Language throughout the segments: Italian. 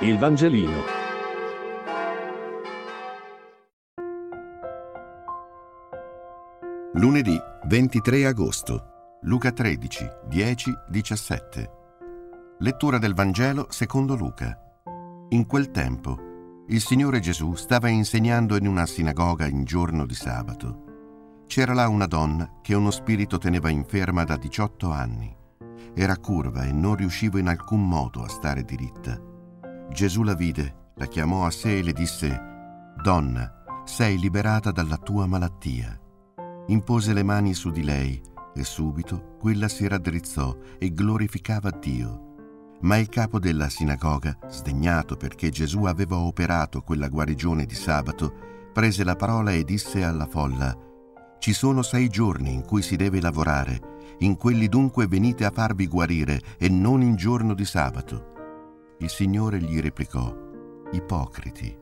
Il Vangelino. Lunedì 23 agosto. Luca 13, 10, 17. Lettura del Vangelo secondo Luca. In quel tempo il Signore Gesù stava insegnando in una sinagoga in giorno di sabato. C'era là una donna che uno spirito teneva inferma da 18 anni. Era curva e non riusciva in alcun modo a stare diritta. Gesù la vide, la chiamò a sé e le disse, Donna, sei liberata dalla tua malattia. Impose le mani su di lei e subito quella si raddrizzò e glorificava Dio. Ma il capo della sinagoga, sdegnato perché Gesù aveva operato quella guarigione di sabato, prese la parola e disse alla folla, Ci sono sei giorni in cui si deve lavorare, in quelli dunque venite a farvi guarire e non in giorno di sabato. Il Signore gli replicò, Ipocriti,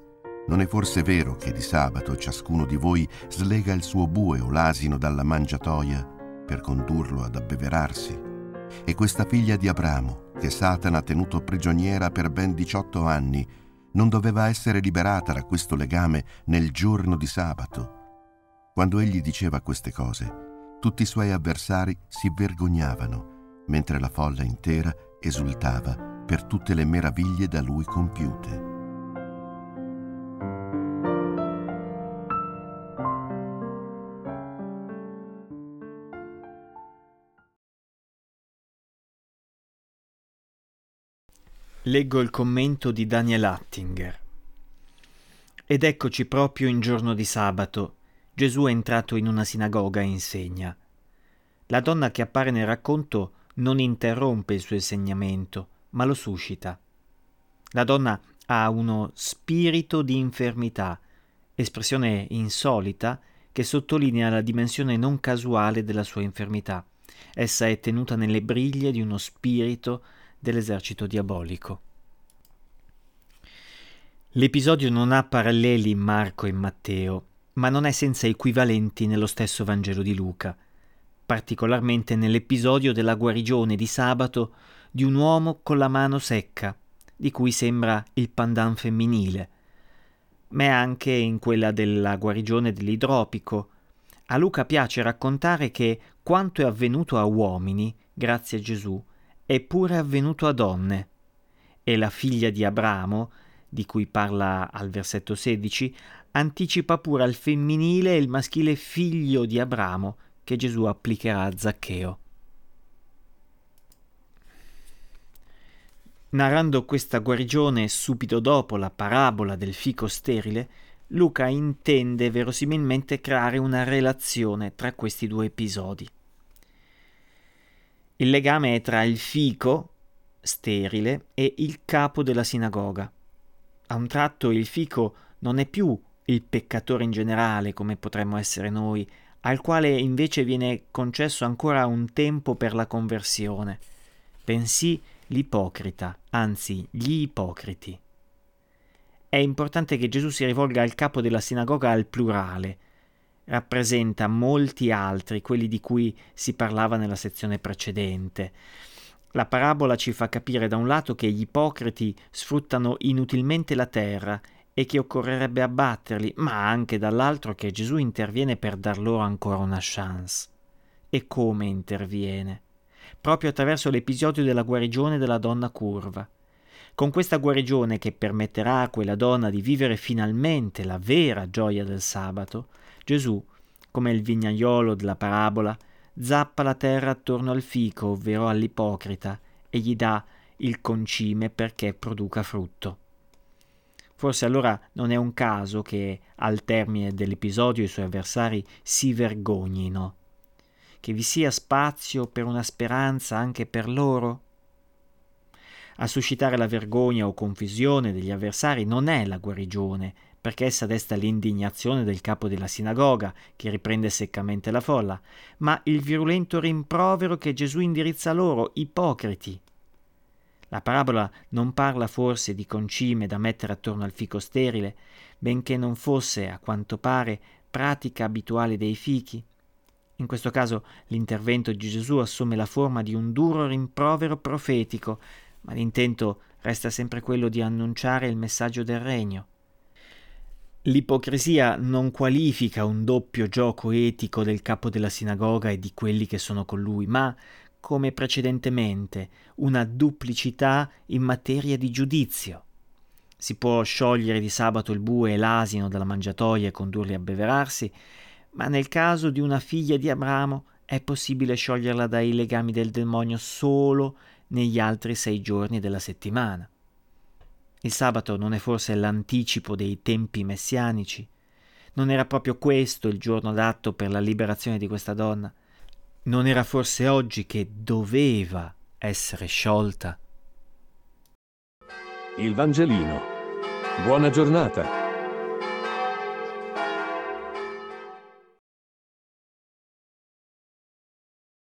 non è forse vero che di sabato ciascuno di voi slega il suo bue o l'asino dalla mangiatoia per condurlo ad abbeverarsi? E questa figlia di Abramo, che Satana ha tenuto prigioniera per ben 18 anni, non doveva essere liberata da questo legame nel giorno di sabato? Quando egli diceva queste cose, tutti i suoi avversari si vergognavano, mentre la folla intera esultava per tutte le meraviglie da lui compiute. Leggo il commento di Daniel Attinger. Ed eccoci proprio in giorno di sabato, Gesù è entrato in una sinagoga e insegna. La donna che appare nel racconto non interrompe il suo insegnamento, ma lo suscita. La donna ha uno spirito di infermità, espressione insolita che sottolinea la dimensione non casuale della sua infermità. Essa è tenuta nelle briglie di uno spirito dell'esercito diabolico. L'episodio non ha paralleli in Marco e Matteo, ma non è senza equivalenti nello stesso Vangelo di Luca, particolarmente nell'episodio della guarigione di sabato di un uomo con la mano secca, di cui sembra il pandan femminile, ma anche in quella della guarigione dell'idropico. A Luca piace raccontare che quanto è avvenuto a uomini, grazie a Gesù, è pure avvenuto a donne. E la figlia di Abramo, di cui parla al versetto 16, anticipa pure al femminile il maschile figlio di Abramo che Gesù applicherà a Zaccheo. Narrando questa guarigione subito dopo la parabola del fico sterile, Luca intende verosimilmente creare una relazione tra questi due episodi. Il legame è tra il fico sterile e il capo della sinagoga. A un tratto il fico non è più il peccatore in generale, come potremmo essere noi, al quale invece viene concesso ancora un tempo per la conversione, bensì l'ipocrita, anzi gli ipocriti. È importante che Gesù si rivolga al capo della sinagoga al plurale, rappresenta molti altri, quelli di cui si parlava nella sezione precedente. La parabola ci fa capire da un lato che gli ipocriti sfruttano inutilmente la terra e che occorrerebbe abbatterli, ma anche dall'altro che Gesù interviene per dar loro ancora una chance. E come interviene? Proprio attraverso l'episodio della guarigione della donna curva. Con questa guarigione che permetterà a quella donna di vivere finalmente la vera gioia del sabato, Gesù, come il vignaiolo della parabola, zappa la terra attorno al fico, ovvero all'ipocrita, e gli dà il concime perché produca frutto. Forse allora non è un caso che al termine dell'episodio i suoi avversari si vergognino, che vi sia spazio per una speranza anche per loro. A suscitare la vergogna o confusione degli avversari non è la guarigione, perché essa desta l'indignazione del capo della sinagoga, che riprende seccamente la folla, ma il virulento rimprovero che Gesù indirizza loro, ipocriti, la parabola non parla forse di concime da mettere attorno al fico sterile, benché non fosse, a quanto pare, pratica abituale dei fichi. In questo caso l'intervento di Gesù assume la forma di un duro rimprovero profetico, ma l'intento resta sempre quello di annunciare il messaggio del regno. L'ipocrisia non qualifica un doppio gioco etico del capo della sinagoga e di quelli che sono con lui, ma, come precedentemente, una duplicità in materia di giudizio. Si può sciogliere di sabato il bue e l'asino dalla mangiatoia e condurli a beverarsi, ma nel caso di una figlia di Abramo è possibile scioglierla dai legami del demonio solo negli altri sei giorni della settimana. Il sabato non è forse l'anticipo dei tempi messianici? Non era proprio questo il giorno adatto per la liberazione di questa donna? Non era forse oggi che doveva essere sciolta? Il Vangelino. Buona giornata.